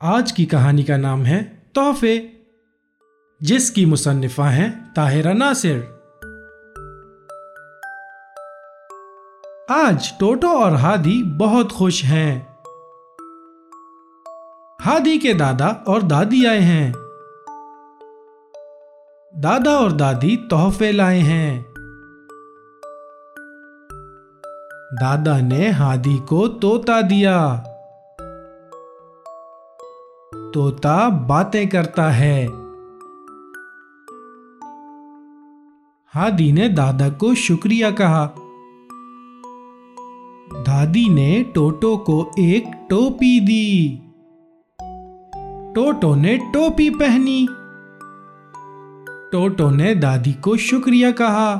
آج کی کہانی کا نام ہے تحفے، جس کی مصنفہ ہیں طاہرہ ناصر۔ آج ٹوٹو اور ہادی بہت خوش ہیں۔ ہادی کے دادا اور دادی آئے ہیں۔ دادا اور دادی تحفے لائے ہیں۔ دادا نے ہادی کو توتا دیا۔ توتا باتیں کرتا ہے۔ ہادی نے دادا کو شکریہ کہا۔ دادی نے ٹوٹو کو ایک ٹوپی دی۔ ٹوٹو نے ٹوپی پہنی۔ ٹوٹو نے دادی کو شکریہ کہا۔